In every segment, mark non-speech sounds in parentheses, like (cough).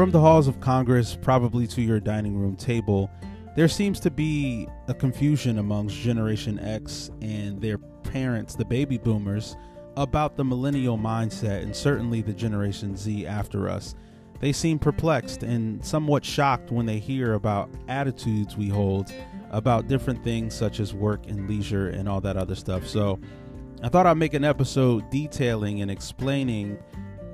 From the halls of Congress, probably to your dining room table, there seems to be a confusion amongst Generation X and their parents, the baby boomers, about the millennial mindset and certainly the Generation Z after us. They seem perplexed and somewhat shocked when they hear about attitudes we hold about different things such as work and leisure and all that other stuff. So I thought I'd make an episode detailing and explaining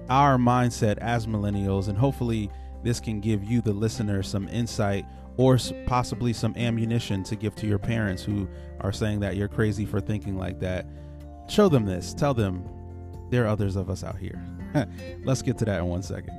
our mindset as millennials, and hopefully, this can give you, the listener, some insight or possibly some ammunition to give to your parents who are saying that you're crazy for thinking like that. Show them this. Tell them there are others of us out here. (laughs) Let's get to that in one second.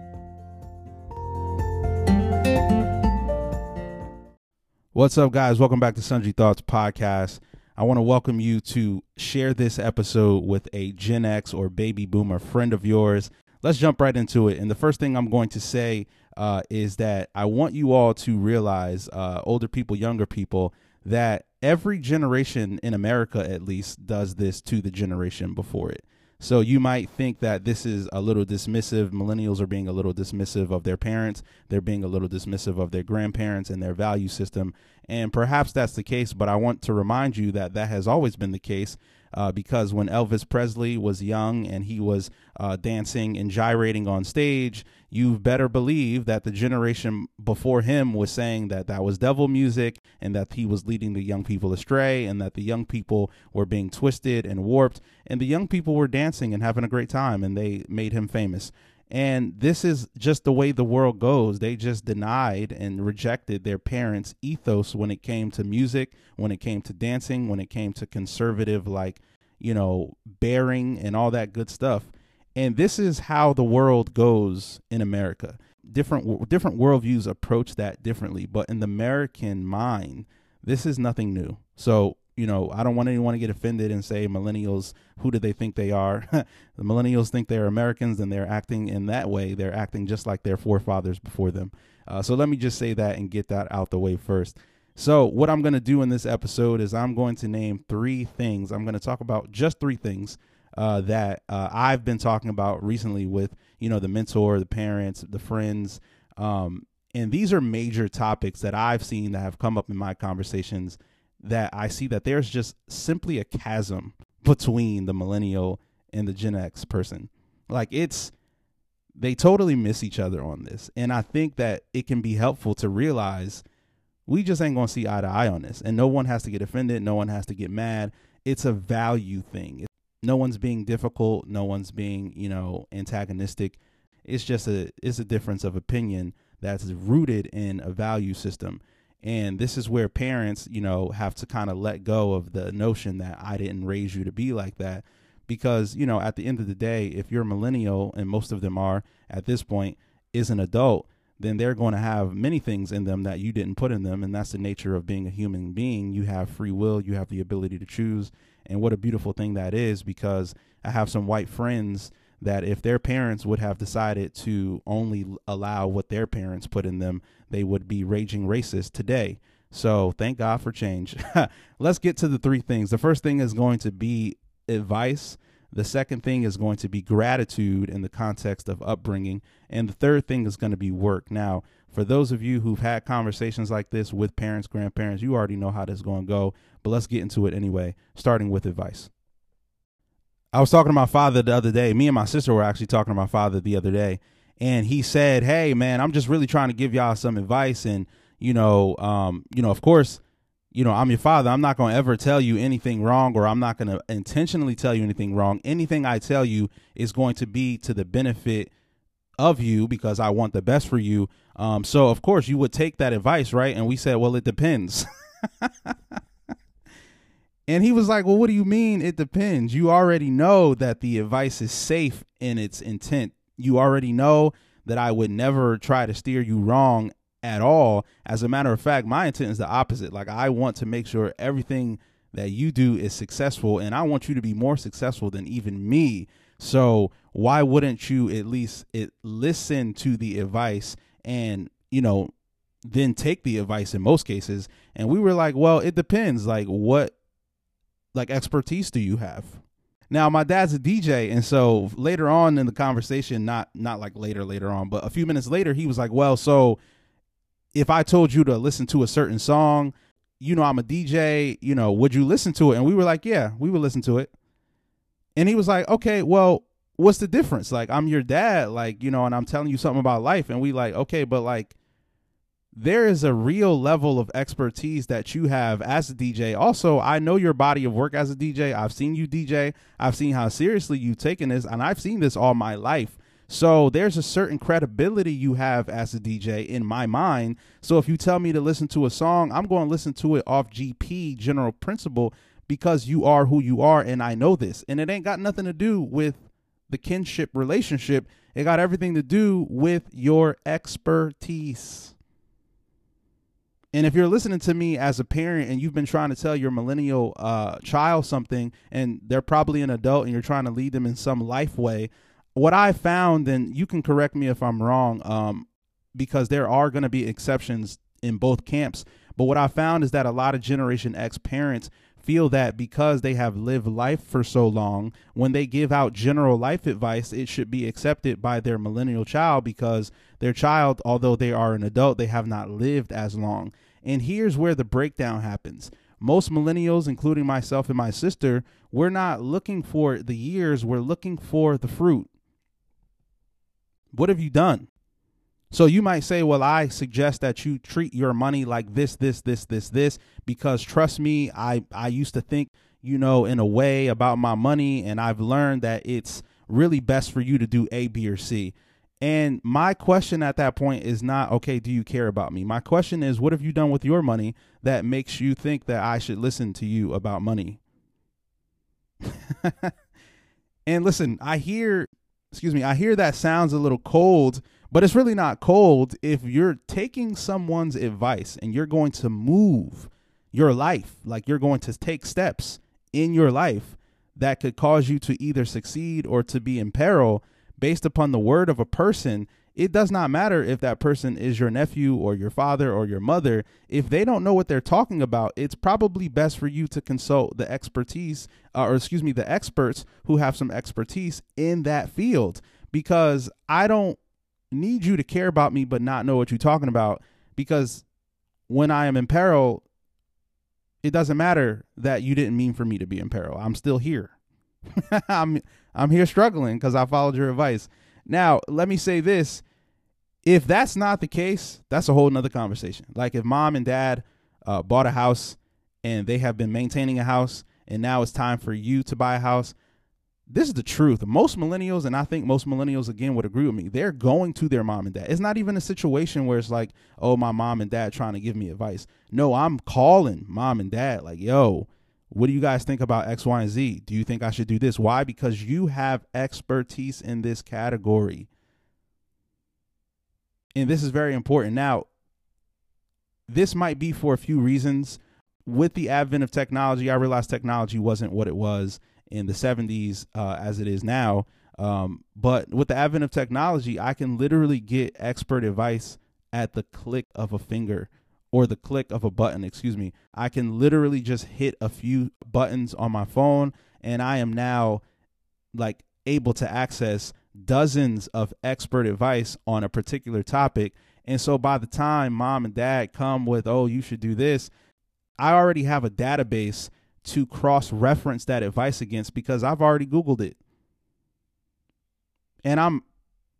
What's up, guys? Welcome back to Sundry Thoughts Podcast. I want to welcome you to share this episode with a Gen X or baby boomer friend of yours. Let's jump right into it. And the first thing I'm going to say uh, is that I want you all to realize, uh, older people, younger people, that every generation in America, at least, does this to the generation before it. So you might think that this is a little dismissive. Millennials are being a little dismissive of their parents. They're being a little dismissive of their grandparents and their value system. And perhaps that's the case, but I want to remind you that that has always been the case uh, because when Elvis Presley was young and he was uh, dancing and gyrating on stage, you better believe that the generation before him was saying that that was devil music and that he was leading the young people astray and that the young people were being twisted and warped and the young people were dancing and having a great time and they made him famous. And this is just the way the world goes. They just denied and rejected their parents' ethos when it came to music, when it came to dancing, when it came to conservative, like, you know, bearing and all that good stuff. And this is how the world goes in America. Different different worldviews approach that differently, but in the American mind, this is nothing new. So you know, I don't want anyone to get offended and say millennials, who do they think they are? (laughs) the millennials think they're Americans and they're acting in that way. They're acting just like their forefathers before them. Uh, so let me just say that and get that out the way first. So, what I'm going to do in this episode is I'm going to name three things. I'm going to talk about just three things uh, that uh, I've been talking about recently with, you know, the mentor, the parents, the friends. Um, and these are major topics that I've seen that have come up in my conversations that I see that there's just simply a chasm between the millennial and the Gen X person. Like it's they totally miss each other on this. And I think that it can be helpful to realize we just ain't to see eye to eye on this. And no one has to get offended, no one has to get mad. It's a value thing. No one's being difficult, no one's being, you know, antagonistic. It's just a it's a difference of opinion that's rooted in a value system. And this is where parents, you know, have to kind of let go of the notion that I didn't raise you to be like that. Because, you know, at the end of the day, if you're a millennial, and most of them are at this point, is an adult, then they're going to have many things in them that you didn't put in them. And that's the nature of being a human being. You have free will, you have the ability to choose. And what a beautiful thing that is because I have some white friends that if their parents would have decided to only allow what their parents put in them, they would be raging racist today. So thank God for change. (laughs) Let's get to the three things. The first thing is going to be advice. The second thing is going to be gratitude in the context of upbringing. And the third thing is going to be work. Now, for those of you who've had conversations like this with parents, grandparents, you already know how this is going to go. But let's get into it anyway, starting with advice. I was talking to my father the other day. Me and my sister were actually talking to my father the other day, and he said, "Hey, man, I'm just really trying to give y'all some advice, and you know, um, you know, of course." You know, I'm your father. I'm not going to ever tell you anything wrong, or I'm not going to intentionally tell you anything wrong. Anything I tell you is going to be to the benefit of you because I want the best for you. Um, so of course you would take that advice, right? And we said, well, it depends. (laughs) And he was like, Well, what do you mean it depends? You already know that the advice is safe in its intent. You already know that I would never try to steer you wrong at all. As a matter of fact, my intent is the opposite. Like, I want to make sure everything that you do is successful, and I want you to be more successful than even me. So, why wouldn't you at least it, listen to the advice and, you know, then take the advice in most cases? And we were like, well, it depends. Like, what like expertise do you have? Now my dad's a DJ, and so later on in the conversation, not not like later later on, but a few minutes later, he was like, "Well, so if I told you to listen to a certain song, you know I'm a DJ, you know, would you listen to it?" And we were like, "Yeah, we would listen to it." And he was like, "Okay, well, what's the difference? Like I'm your dad, like, you know, and I'm telling you something about life." And we like, "Okay, but like there is a real level of expertise that you have as a DJ. Also, I know your body of work as a DJ. I've seen you DJ. I've seen how seriously you've taken this, and I've seen this all my life. So there's a certain credibility you have as a DJ in my mind. So if you tell me to listen to a song, I'm going to listen to it off GP general principle because you are who you are and I know this. And it ain't got nothing to do with the kinship relationship. It got everything to do with your expertise. And if you're listening to me as a parent and you've been trying to tell your millennial uh, child something and they're probably an adult and you're trying to lead them in some life way, what I found, and you can correct me if I'm wrong, um, because there are going to be exceptions in both camps. But what I found is that a lot of Generation X parents feel that because they have lived life for so long, when they give out general life advice, it should be accepted by their millennial child because their child, although they are an adult, they have not lived as long. And here's where the breakdown happens. Most millennials, including myself and my sister, we're not looking for the years, we're looking for the fruit. What have you done? So you might say, well, I suggest that you treat your money like this, this, this, this, this, because trust me, I, I used to think, you know, in a way about my money, and I've learned that it's really best for you to do A, B, or C. And my question at that point is not, okay, do you care about me? My question is, what have you done with your money that makes you think that I should listen to you about money? (laughs) and listen, I hear, excuse me, I hear that sounds a little cold but it's really not cold if you're taking someone's advice and you're going to move your life, like you're going to take steps in your life that could cause you to either succeed or to be in peril based upon the word of a person. It does not matter if that person is your nephew or your father or your mother. If they don't know what they're talking about, it's probably best for you to consult the expertise, uh, or excuse me, the experts who have some expertise in that field. Because I don't need you to care about me but not know what you're talking about because when I am in peril, it doesn't matter that you didn't mean for me to be in peril. I'm still here. (laughs) I'm I'm here struggling because I followed your advice. Now, let me say this. If that's not the case, that's a whole nother conversation. Like if mom and dad uh, bought a house and they have been maintaining a house and now it's time for you to buy a house, this is the truth. Most millennials, and I think most millennials again would agree with me, they're going to their mom and dad. It's not even a situation where it's like, oh, my mom and dad trying to give me advice. No, I'm calling mom and dad, like, yo, what do you guys think about X, Y, and Z? Do you think I should do this? Why? Because you have expertise in this category. And this is very important. Now, this might be for a few reasons. With the advent of technology, I realized technology wasn't what it was in the 70s uh, as it is now. Um, but with the advent of technology, I can literally get expert advice at the click of a finger or the click of a button, excuse me. I can literally just hit a few buttons on my phone and I am now like able to access dozens of expert advice on a particular topic. And so by the time mom and dad come with, oh, you should do this, I already have a database to cross reference that advice against because I've already Googled it. And I'm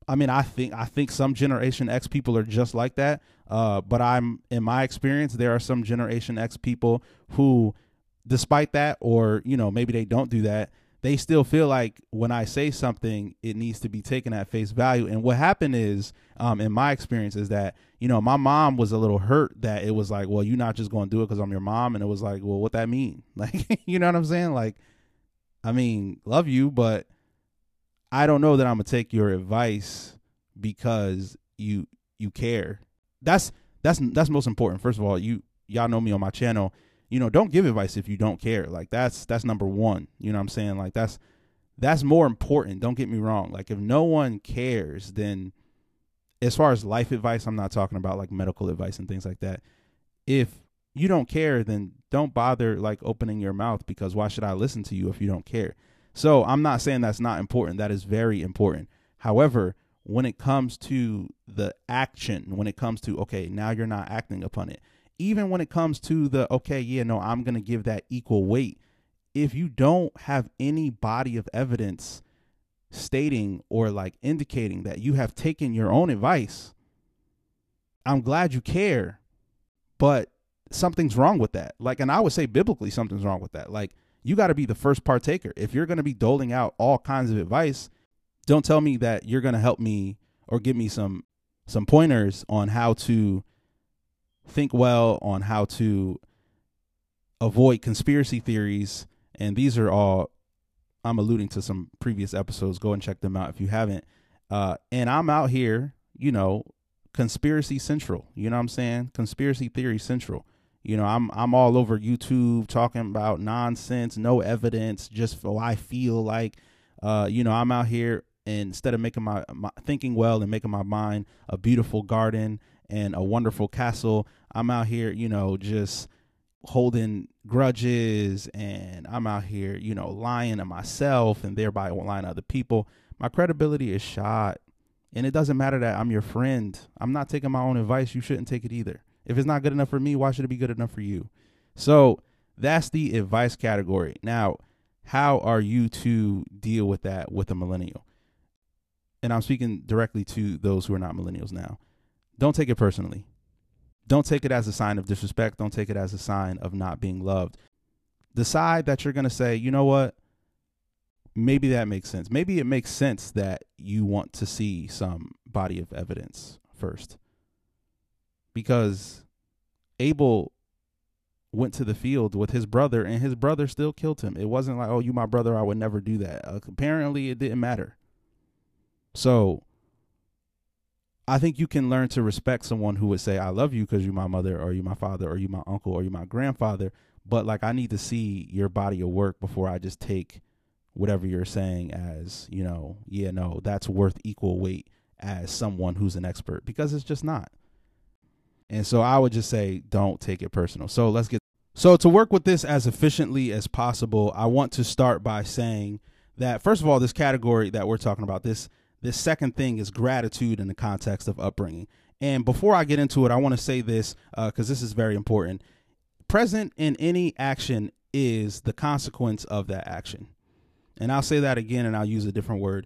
I mean, I think I think some Generation X people are just like that. Uh, but I'm in my experience, there are some Generation X people who, despite that, or you know, maybe they don't do that, they still feel like when I say something, it needs to be taken at face value. And what happened is, um, in my experience, is that you know my mom was a little hurt that it was like, well, you're not just going to do it because I'm your mom, and it was like, well, what that mean? (laughs) Like, you know what I'm saying? Like, I mean, love you, but I don't know that I'm gonna take your advice because you you care. That's that's that's most important. First of all, you y'all know me on my channel you know, don't give advice if you don't care. Like that's that's number one. You know what I'm saying? Like that's that's more important. Don't get me wrong. Like if no one cares, then as far as life advice, I'm not talking about like medical advice and things like that. If you don't care, then don't bother like opening your mouth because why should I listen to you if you don't care? So I'm not saying that's not important. That is very important. However, when it comes to the action, when it comes to, okay, now you're not acting upon it, even when it comes to the, okay, yeah, no, I'm going to give that equal weight. If you don't have any body of evidence stating or like indicating that you have taken your own advice, I'm glad you care, but something's wrong with that. Like, and I would say biblically, something's wrong with that. Like, you got to be the first partaker. If you're going to be doling out all kinds of advice, don't tell me that you're going to help me or give me some some pointers on how to think well, on how to avoid conspiracy theories. And these are all I'm alluding to some previous episodes. Go and check them out if you haven't. Uh, and I'm out here, you know, conspiracy central. You know what I'm saying? Conspiracy theory central. You know, I'm I'm all over YouTube talking about nonsense, no evidence, just for I feel like. Uh, you know, I'm out here instead of making my, my thinking well and making my mind a beautiful garden and a wonderful castle, I'm out here, you know, just holding grudges and I'm out here, you know, lying to myself and thereby lying to other people. My credibility is shot. And it doesn't matter that I'm your friend. I'm not taking my own advice. You shouldn't take it either. If it's not good enough for me, why should it be good enough for you? So that's the advice category. Now, how are you to deal with that with a millennial? and I'm speaking directly to those who are not millennials now, don't take it personally. Don't take it as a sign of disrespect. Don't take it as a sign of not being loved. Decide that you're going to say, you know what? Maybe that makes sense. Maybe it makes sense that you want to see some body of evidence first. Because Abel went to the field with his brother and his brother still killed him. It wasn't like, oh, you my brother, I would never do that. Uh, apparently, it didn't matter. So I think you can learn to respect someone who would say, I love you because you're my mother or you're my father or you're my uncle or you're my grandfather. But like, I need to see your body of work before I just take whatever you're saying as, you know, yeah, no, that's worth equal weight as someone who's an expert because it's just not. And so I would just say, don't take it personal. So let's get. So to work with this as efficiently as possible, I want to start by saying that, first of all, this category that we're talking about, this this second thing is gratitude in the context of upbringing. And before I get into it, I want to say this because uh, this is very important. Present in any action is the consequence of that action. And I'll say that again and I'll use a different word.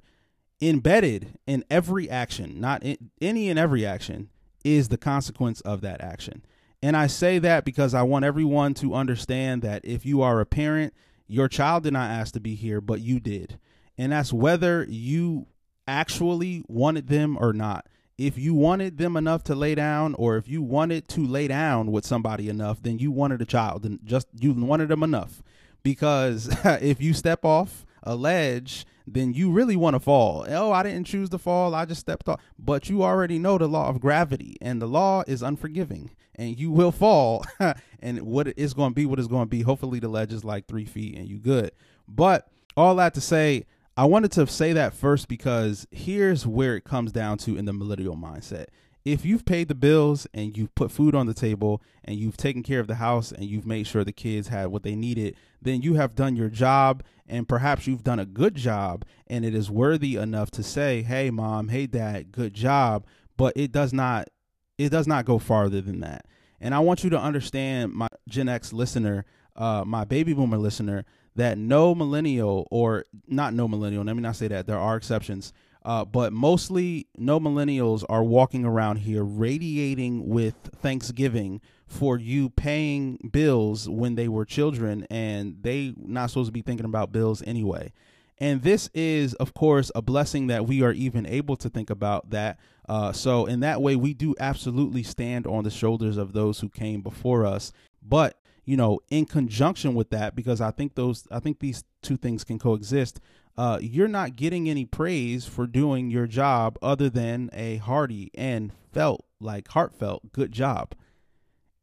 Embedded in every action, not any and every action, is the consequence of that action. And I say that because I want everyone to understand that if you are a parent, your child did not ask to be here, but you did. And that's whether you actually wanted them or not. If you wanted them enough to lay down, or if you wanted to lay down with somebody enough, then you wanted a child, and just you wanted them enough. Because (laughs) if you step off a ledge, then you really want to fall. Oh, I didn't choose to fall. I just stepped off. But you already know the law of gravity, and the law is unforgiving, and you will fall. (laughs) and what is going to be, what is going to be. Hopefully, the ledge is like three feet, and you good. But all that to say, I wanted to say that first because here's where it comes down to in the millennial mindset. If you've paid the bills and you've put food on the table and you've taken care of the house and you've made sure the kids had what they needed, then you have done your job and perhaps you've done a good job and it is worthy enough to say, "Hey mom, hey dad, good job." But it does not it does not go farther than that. And I want you to understand my Gen X listener, uh, my baby boomer listener, that no millennial or not no millennial, let me not say that, there are exceptions, uh, but mostly no millennials are walking around here radiating with thanksgiving for you paying bills when they were children and they not supposed to be thinking about bills anyway. And this is, of course, a blessing that we are even able to think about that. Uh, so, in that way, we do absolutely stand on the shoulders of those who came before us. But you know, in conjunction with that, because I think those, I think these two things can coexist. Uh, you're not getting any praise for doing your job other than a hearty and felt like heartfelt good job.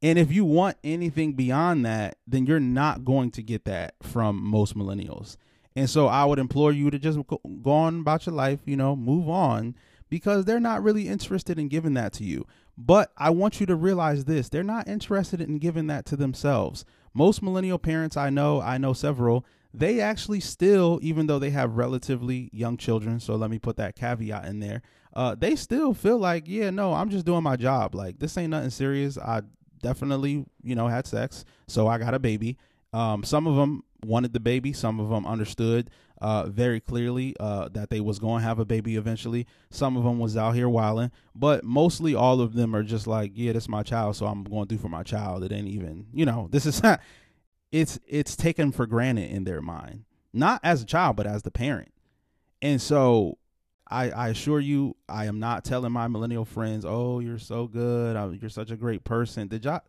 And if you want anything beyond that, then you're not going to get that from most millennials. And so I would implore you to just go, go on about your life, you know, move on because they're not really interested in giving that to you. But I want you to realize this they're not interested in giving that to themselves. Most millennial parents I know, I know several, they actually still, even though they have relatively young children, so let me put that caveat in there, uh, they still feel like, yeah, no, I'm just doing my job. Like this ain't nothing serious. I definitely, you know, had sex, so I got a baby. Um, some of them wanted the baby. Some of them understood uh, very clearly uh, that they was going to have a baby eventually. Some of them was out here wilding, but mostly all of them are just like, yeah, this is my child, so I'm going to do for my child. It ain't even, you know, this is (laughs) it's it's taken for granted in their mind, not as a child, but as the parent. And so I, I assure you, I am not telling my millennial friends, "Oh, you're so good. Uh, you're such a great person." Did y'all?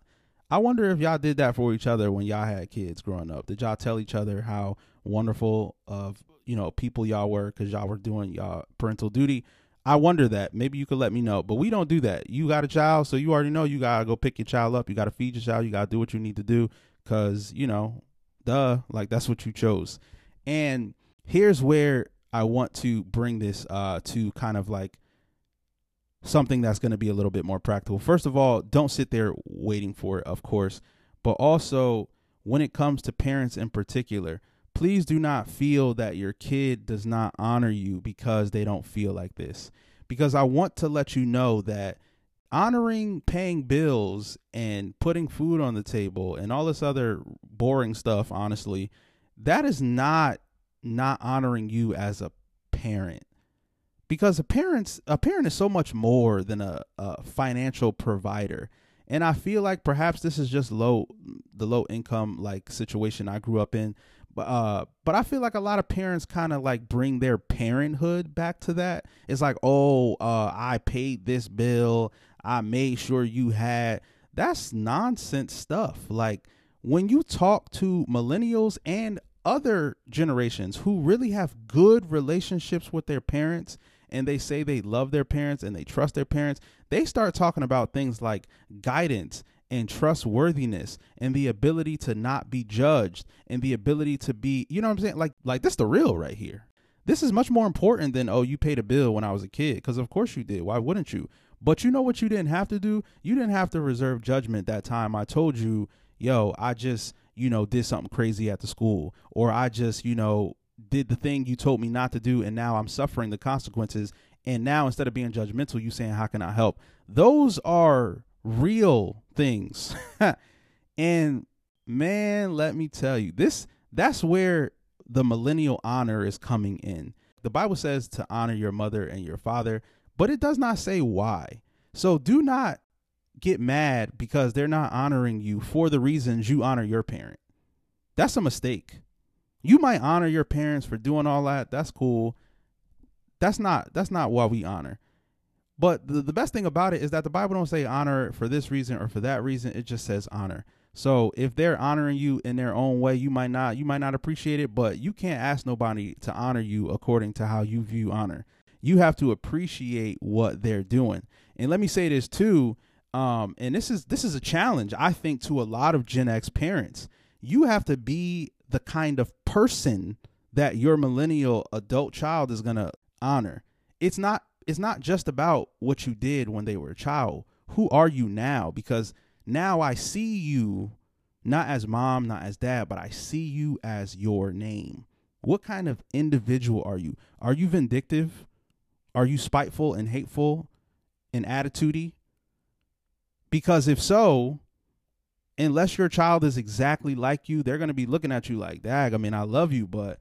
I wonder if y'all did that for each other when y'all had kids growing up. Did y'all tell each other how wonderful of you know people y'all were because y'all were doing y'all parental duty? I wonder that. Maybe you could let me know. But we don't do that. You got a child, so you already know you gotta go pick your child up. You gotta feed your child. You gotta do what you need to do because you know, duh, like that's what you chose. And here's where I want to bring this uh, to kind of like something that's going to be a little bit more practical. First of all, don't sit there waiting for it, of course, but also when it comes to parents in particular, please do not feel that your kid does not honor you because they don't feel like this. Because I want to let you know that honoring paying bills and putting food on the table and all this other boring stuff, honestly, that is not not honoring you as a parent because a parent's a parent is so much more than a, a financial provider. And i feel like perhaps this is just low the low income like situation i grew up in. But uh but i feel like a lot of parents kind of like bring their parenthood back to that. It's like oh uh i paid this bill. I made sure you had that's nonsense stuff. Like when you talk to millennials and other generations who really have good relationships with their parents and they say they love their parents and they trust their parents, they start talking about things like guidance and trustworthiness and the ability to not be judged and the ability to be, you know what I'm saying? Like like this the real right here. This is much more important than oh you paid a bill when I was a kid because of course you did. Why wouldn't you? But you know what you didn't have to do? You didn't have to reserve judgment that time I told you, yo, I just you know, did something crazy at the school, or I just, you know, did the thing you told me not to do, and now I'm suffering the consequences. And now instead of being judgmental, you saying, How can I help? Those are real things. (laughs) and man, let me tell you, this that's where the millennial honor is coming in. The Bible says to honor your mother and your father, but it does not say why. So do not get mad because they're not honoring you for the reasons you honor your parent. That's a mistake. You might honor your parents for doing all that. That's cool. That's not that's not what we honor. But the, the best thing about it is that the Bible don't say honor for this reason or for that reason. It just says honor. So if they're honoring you in their own way, you might not you might not appreciate it, but you can't ask nobody to honor you according to how you view honor. You have to appreciate what they're doing. And let me say this too, um, and this is this is a challenge I think to a lot of Gen X parents. You have to be the kind of person that your millennial adult child is gonna honor. It's not it's not just about what you did when they were a child. Who are you now? Because now I see you not as mom, not as dad, but I see you as your name. What kind of individual are you? Are you vindictive? Are you spiteful and hateful and attitudey? Because if so, unless your child is exactly like you, they're gonna be looking at you like, "Dag, I mean, I love you, but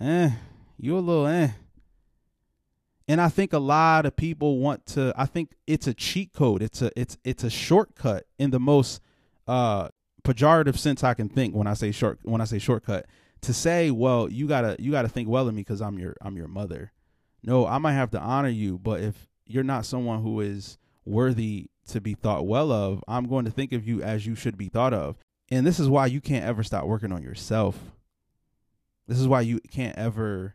eh, you a little eh." And I think a lot of people want to. I think it's a cheat code. It's a it's it's a shortcut in the most uh, pejorative sense I can think when I say short when I say shortcut to say, well, you gotta you gotta think well of me because I'm your I'm your mother. No, I might have to honor you, but if you're not someone who is worthy to be thought well of, I'm going to think of you as you should be thought of. And this is why you can't ever stop working on yourself. This is why you can't ever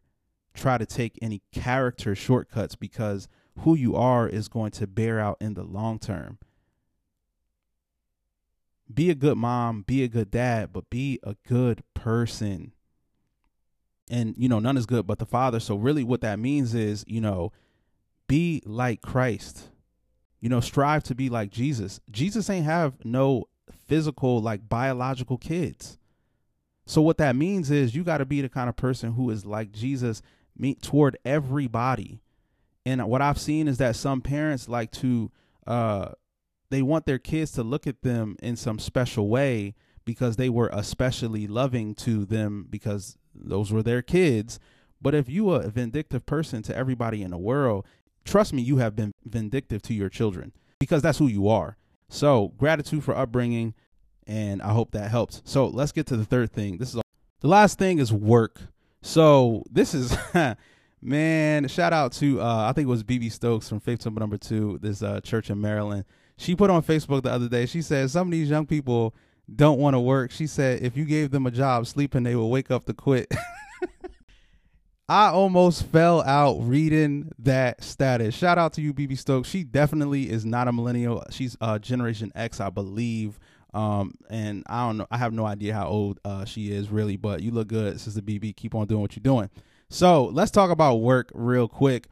try to take any character shortcuts because who you are is going to bear out in the long term. Be a good mom, be a good dad, but be a good person. And, you know, none is good but the Father. So, really, what that means is, you know, be like Christ you know, strive to be like Jesus. Jesus ain't have no physical, like biological kids. So what that means is you got to be the kind of person who is like Jesus toward everybody. And what I've seen is that some parents like to uh they want their kids to look at them in some special way because they were especially loving to them because those were their kids. But if you are a vindictive person to everybody in the world, trust me, you have been vindictive to your children because that's who you are. So, gratitude for upbringing, and I hope that helps. So, let's get to the third thing. This is all. the last thing is work. So, this is (laughs) man, shout out to uh, I think it was BB Stokes from Faith Temple Number Two, this uh, church in Maryland. She put on Facebook the other day. She said some of these young people don't want to work. She said if you gave them a job sleeping, they will wake up to quit. (laughs) I almost fell out reading that status. Shout out to you, BB Stokes. She definitely is not a millennial. She's uh, Generation X, I believe. Um, and I don't know. I have no idea how old uh, she is really, but you look good, Sister BB. Keep on doing what you're doing. So let's talk about work real quick.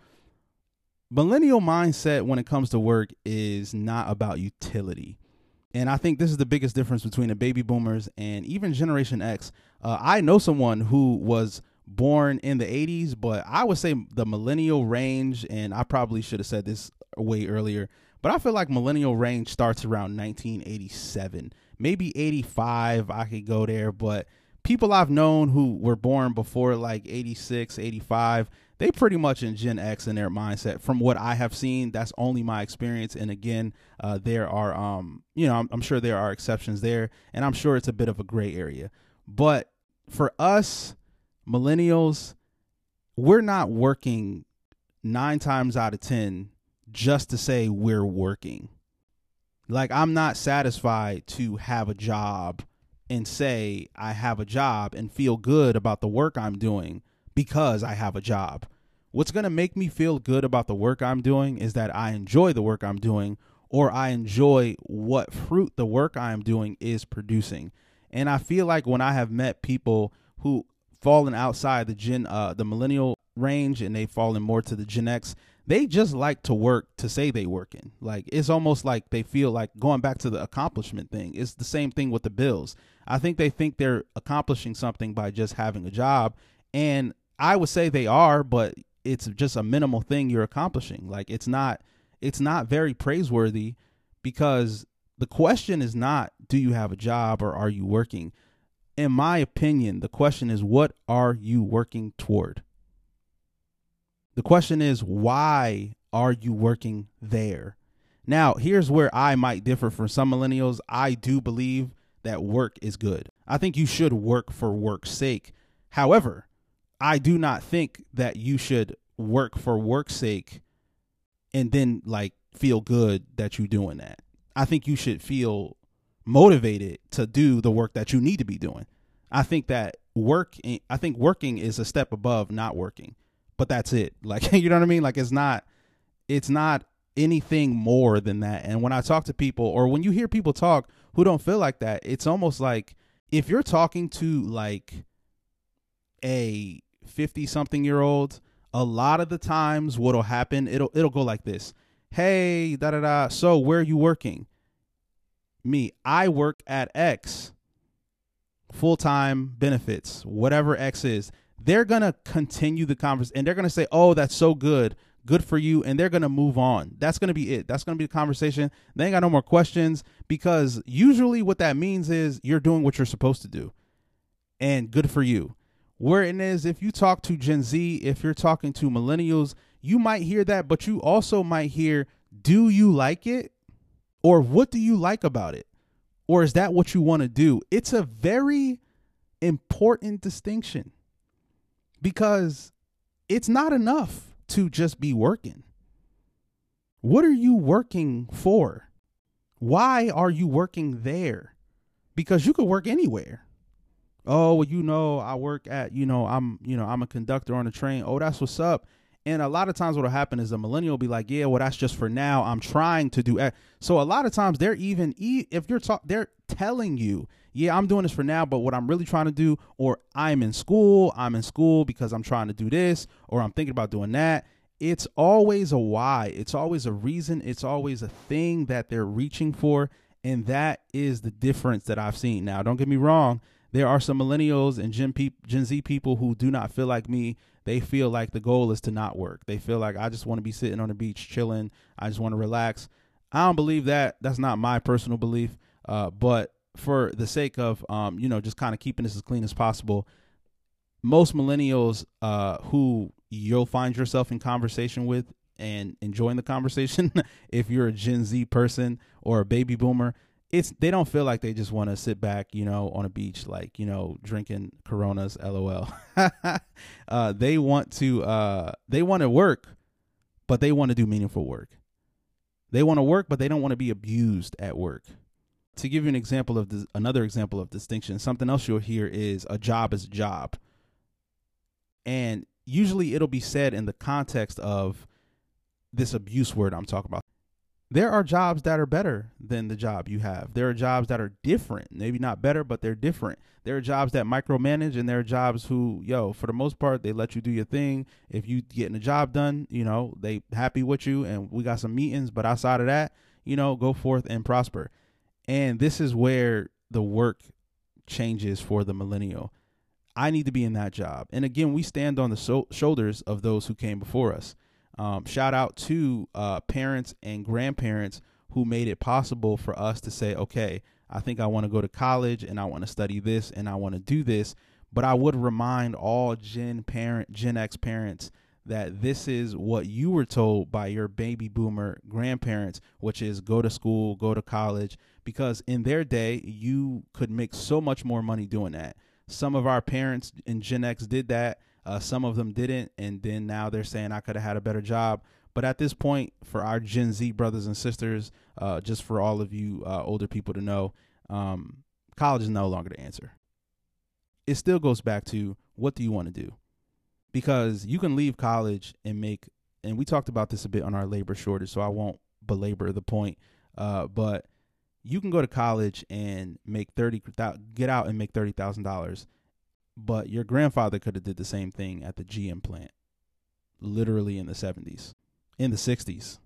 Millennial mindset when it comes to work is not about utility. And I think this is the biggest difference between the baby boomers and even Generation X. Uh, I know someone who was born in the 80s, but I would say the millennial range, and I probably should have said this way earlier, but I feel like millennial range starts around 1987, maybe 85. I could go there, but people I've known who were born before like 86, 85, they pretty much in Gen X in their mindset. From what I have seen, that's only my experience. And again, uh, there are, um, you know, I'm, I'm sure there are exceptions there, and I'm sure it's a bit of a gray area. But for us, millennials, we're not working nine times out of 10 just to say we're working. Like, I'm not satisfied to have a job and say I have a job and feel good about the work I'm doing because I have a job. What's going to make me feel good about the work I'm doing is that I enjoy the work I'm doing or I enjoy what fruit the work I'm doing is producing. And I feel like when I have met people who fallen outside the gen uh the millennial range and they've fallen more to the Gen X, they just like to work to say they working. Like it's almost like they feel like going back to the accomplishment thing. It's the same thing with the bills. I think they think they're accomplishing something by just having a job and I would say they are, but it's just a minimal thing you're accomplishing. Like it's not it's not very praiseworthy because the question is not do you have a job or are you working? In my opinion, the question is what are you working toward? The question is why are you working there? Now, here's where I might differ from some millennials. I do believe that work is good. I think you should work for work's sake. However, I do not think that you should work for work's sake and then like feel good that you're doing that. I think you should feel motivated to do the work that you need to be doing. I think that work I think working is a step above not working. But that's it. (laughs) Like you know what I mean? Like it's not it's not anything more than that. And when I talk to people or when you hear people talk who don't feel like that, it's almost like if you're talking to like a 50 something year old, a lot of the times what'll happen, it'll it'll go like this. Hey, da da da. So where are you working? Me, I work at X, full time benefits, whatever X is. They're going to continue the conversation and they're going to say, oh, that's so good. Good for you. And they're going to move on. That's going to be it. That's going to be the conversation. They ain't got no more questions because usually what that means is you're doing what you're supposed to do. And good for you. Where it is, if you talk to Gen Z, if you're talking to millennials, you might hear that, but you also might hear, do you like it? Or what do you like about it? Or is that what you want to do? It's a very important distinction because it's not enough to just be working. What are you working for? Why are you working there? Because you could work anywhere. Oh, well, you know, I work at, you know, I'm, you know, I'm a conductor on a train. Oh, that's what's up. And a lot of times what'll happen is the millennial will be like, yeah, well, that's just for now. I'm trying to do. So a lot of times they're even, if you're talk, they're telling you, yeah, I'm doing this for now, but what I'm really trying to do, or I'm in school, I'm in school because I'm trying to do this, or I'm thinking about doing that. It's always a why. It's always a reason. It's always a thing that they're reaching for. And that is the difference that I've seen. Now, don't get me wrong. there are some millennials and Gen, pe- Gen Z people who do not feel like me. They feel like the goal is to not work. They feel like I just want to be sitting on the beach chilling. I just want to relax. I don't believe that. That's not my personal belief. Uh, but for the sake of um, you know, just kind of keeping this as clean as possible, most millennials uh, who you'll find yourself in conversation with and enjoying the conversation, (laughs) if you're a Gen Z person or a baby boomer, it's they don't feel like they just want to sit back, you know, on a beach, like you know, drinking Coronas, lol. (laughs) uh, they want to uh, they want to work, but they want to do meaningful work. They want to work, but they don't want to be abused at work. To give you an example of this, another example of distinction, something else you'll hear is a job is a job, and usually it'll be said in the context of this abuse word I'm talking about there are jobs that are better than the job you have. There are jobs that are different, maybe not better, but they're different. There are jobs that micromanage, and there are jobs who, yo, for the most part, they let you do your thing. If you getting a job done, you know, they happy with you, and we got some meetings. But outside of that, you know, go forth and prosper. And this is where the work changes for the millennial. I need to be in that job. And again, we stand on the so- shoulders of those who came before us. Um, shout out to uh, parents and grandparents who made it possible for us to say, okay, I think I want to go to college and I want to study this and I want to do this. But I would remind all Gen parent, Gen X parents that this is what you were told by your baby boomer grandparents, which is go to school, go to college, because in their day, you could make so much more money doing that. Some of our parents in Gen X did that. Uh, some of them didn't, and then now they're saying I could have had a better job. But at this point, for our Gen Z brothers and sisters, uh, just for all of you uh, older people to know, um, college is no longer the answer. It still goes back to what do you want to do? Because you can leave college and make, and we talked about this a bit on our labor shortage, so I won't belabor the point. Uh, but you can go to college and make thirty, get out and make thirty thousand dollars, but your grandfather could have did the same thing at the GM plant, literally in the 70s, in the 60s.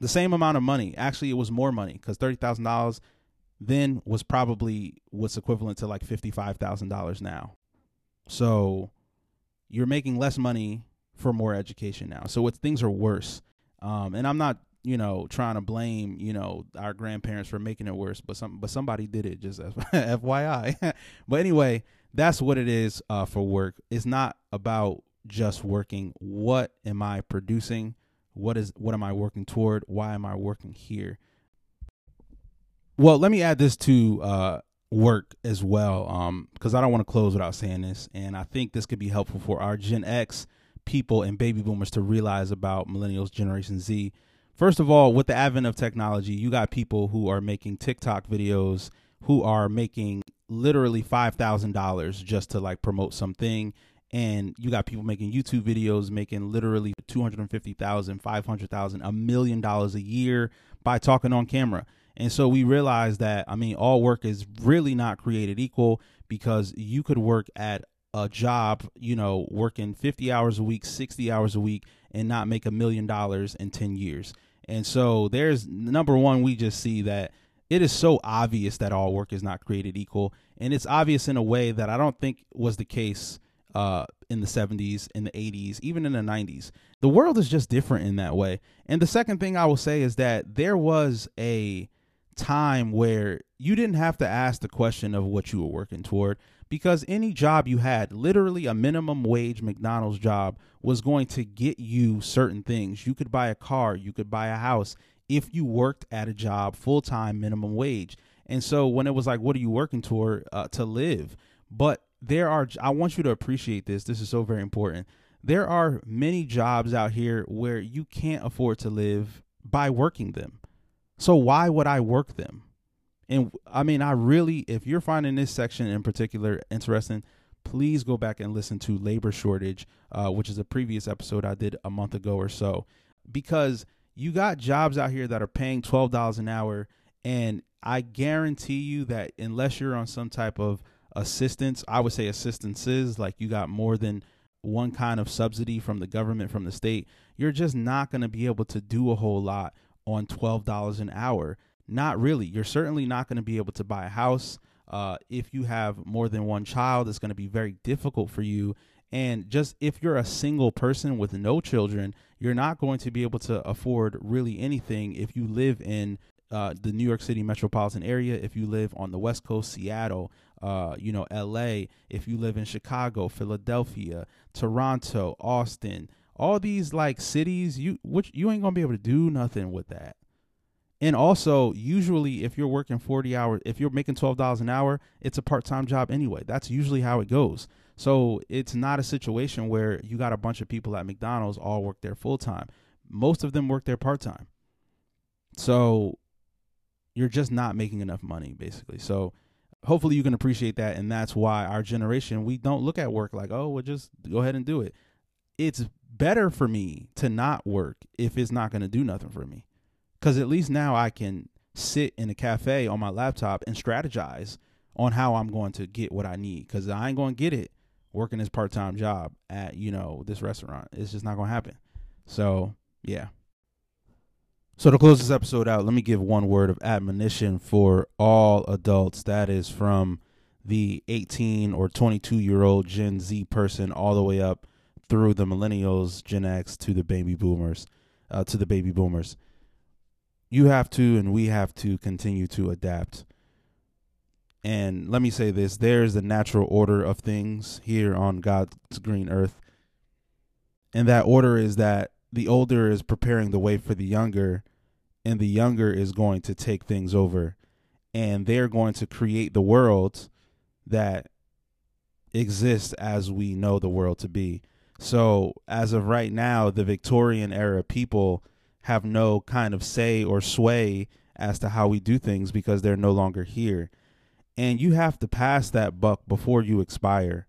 The same amount of money. Actually, it was more money thousand dollars then was probably what's equivalent to like fifty five thousand dollars now. So you're making less money for more education now. So it's things are worse. Um, and I'm not you know, trying to blame, you know, our grandparents for making it worse, but some but somebody did it just FYI. (laughs) (laughs) but anyway, that's what it is uh, for work. It's not about just working. What am I producing? What is what am I working toward? Why am I working here? Well, let me add this to uh, work as well, um, because I don't want to close without saying this, and I think this could be helpful for our Gen X people and baby boomers to realize about millennials, Generation Z. First of all, with the advent of technology, you got people who are making TikTok videos, who are making literally five thousand dollars just to like promote something and you got people making YouTube videos making literally 250,000, 500,000, a million dollars a year by talking on camera. And so we realized that I mean all work is really not created equal because you could work at a job, you know, working 50 hours a week, 60 hours a week and not make a million dollars in 10 years. And so there's number one we just see that it is so obvious that all work is not created equal and it's obvious in a way that i don't think was the case uh, in the 70s in the 80s even in the 90s the world is just different in that way and the second thing i will say is that there was a time where you didn't have to ask the question of what you were working toward because any job you had, literally a minimum wage McDonald's job, was going to get you certain things. You could buy a car, you could buy a house, if you worked at a job full time minimum wage. And so when it was like, what are you working toward uh, to live? But there are, I want you to appreciate this. This is so very important. There are many jobs out here where you can't afford to live by working them. So why would I work them? And I mean, I really, if you're finding this section in particular interesting, please go back and listen to Labor Shortage, uh, which is a previous episode I did a month ago or so, because you got jobs out here that are paying twelve dollars an hour, and I guarantee you that unless you're on some type of assistance, I would say assistances, like you got more than one kind of subsidy from the government, from the state, you're just not going to be able to do a whole lot on $12 an hour. Not really. You're certainly not going to be able to buy a house. Uh, if you have more than one child, it's going to be very difficult for you. And just if you're a single person with no children, you're not going to be able to afford really anything if you live in uh, the New York City metropolitan area, if you live on the West Coast, Seattle, uh, you know, LA, if you live in Chicago, Philadelphia, Toronto, Austin, all these like cities, you which you ain't gonna be able to do nothing with that. And also, usually, if you're working 40 hours, if you're making $12 an hour, it's a part time job anyway. That's usually how it goes. So it's not a situation where you got a bunch of people at McDonald's all work there full time. Most of them work there part time. So you're just not making enough money, basically. So hopefully you can appreciate that. And that's why our generation, we don't look at work like, oh, well, just go ahead and do it. It's better for me to not work if it's not going to do nothing for me because at least now I can sit in a cafe on my laptop and strategize on how I'm going to get what I need because I ain't going to get it working this part time job at you know this restaurant. It's just not going to happen. So yeah. So to close this episode out, let me give one word of admonition for all adults. That is from the 18 or 22 year old Gen Z person all the way up through the millennials, Gen X to the baby boomers, uh, to the baby boomers you have to and we have to continue to adapt. And let me say this there's a natural order of things here on God's green earth. And that order is that the older is preparing the way for the younger, and the younger is going to take things over. And they're going to create the world that exists as we know the world to be. So, as of right now, the Victorian era people have no kind of say or sway as to how we do things because they're no longer here. And you have to pass that buck before you expire.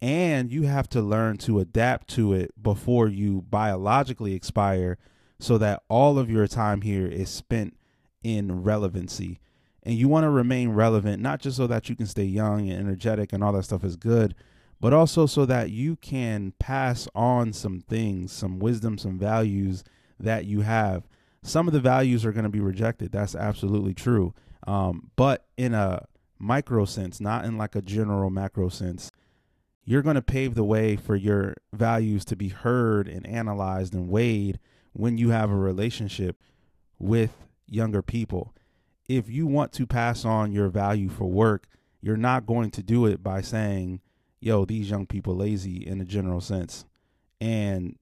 And you have to learn to adapt to it before you biologically expire so that all of your time here is spent in relevancy. And you want to remain relevant, not just so that you can stay young and energetic and all that stuff is good, but also so that you can pass on some things, some wisdom, some values that you have. Some of the values are going to be rejected. That's absolutely true. Um, but in a micro sense, not in like a general macro sense, you're going to pave the way for your values to be heard and analyzed and weighed when you have a relationship with younger people. If you want to pass on your value for work, you're not going to do it by saying, yo, these young people lazy in a general sense. And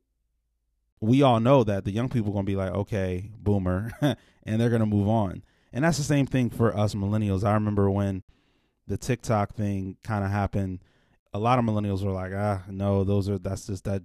we all know that the young people are going to be like, okay, boomer, (laughs) and they're going to move on. And that's the same thing for us millennials. I remember when the TikTok thing kind of happened, a lot of millennials were like, ah, no, those are, that's just that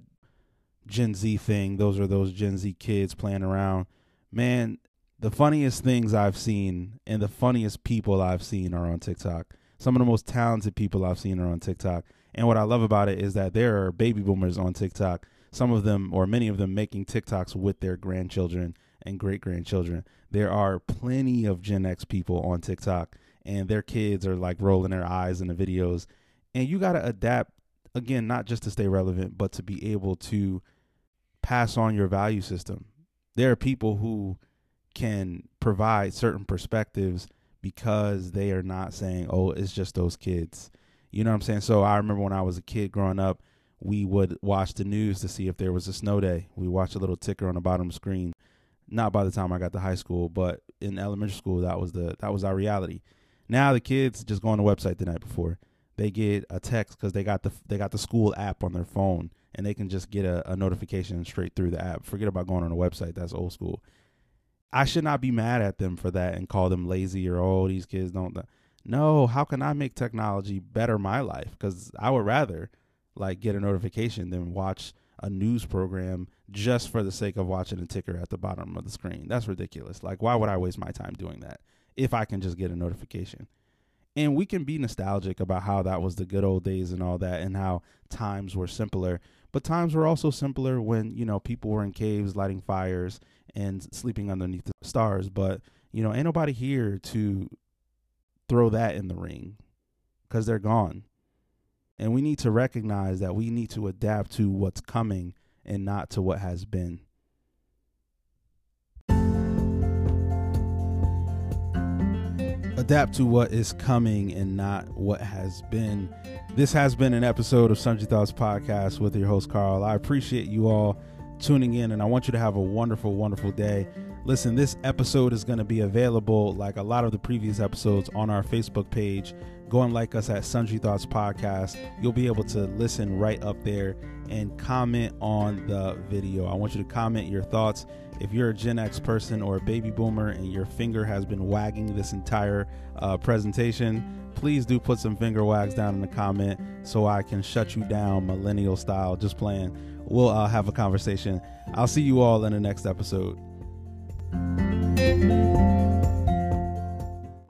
Gen Z thing. Those are those Gen Z kids playing around. Man, the funniest things I've seen and the funniest people I've seen are on TikTok. Some of the most talented people I've seen are on TikTok. And what I love about it is that there are baby boomers on TikTok some of them or many of them making TikToks with their grandchildren and great grandchildren. There are plenty of Gen X people on TikTok and their kids are like rolling their eyes in the videos. And you got to adapt again, not just to stay relevant, but to be able to pass on your value system. There are people who can provide certain perspectives because they are not saying, oh, it's just those kids. You know what I'm saying? So I remember when I was a kid growing up, we would watch the news to see if there was a snow day. We watched a little ticker on the bottom screen. Not by the time I got to high school, but in elementary school, that was the that was our reality. Now the kids just go on the website the night before. They get a text because they got the they got the school app on their phone, and they can just get a, a notification straight through the app. Forget about going on a website. That's old school. I should not be mad at them for that and call them lazy or oh these kids don't. No, how can I make technology better my life? Because I would rather like get a notification than watch a news program just for the sake of watching a ticker at the bottom of the screen. That's ridiculous. Like, why would I waste my time doing that if I can just get a notification? And we can be nostalgic about how that was the good old days and all that, and how times were simpler. But times were also simpler when, you know, people were in caves lighting fires and sleeping underneath the stars. But, you know, ain't nobody here to throw that in the ring because they're gone. And we need to recognize that we need to adapt to what's coming and not to what has been. adapt to what is coming and not what has been. This has been an episode of Sundry Thoughts Podcast with your host, Carl. I appreciate you all tuning in, and I want you to have a wonderful, wonderful day. Listen, this episode is going to be available, like a lot of the previous episodes, on our Facebook page. Go and like us at Sundry Thoughts Podcast. You'll be able to listen right up there and comment on the video. I want you to comment your thoughts. If you're a Gen X person or a baby boomer and your finger has been wagging this entire uh, presentation, please do put some finger wags down in the comment so I can shut you down millennial style. Just playing. We'll uh, have a conversation. I'll see you all in the next episode.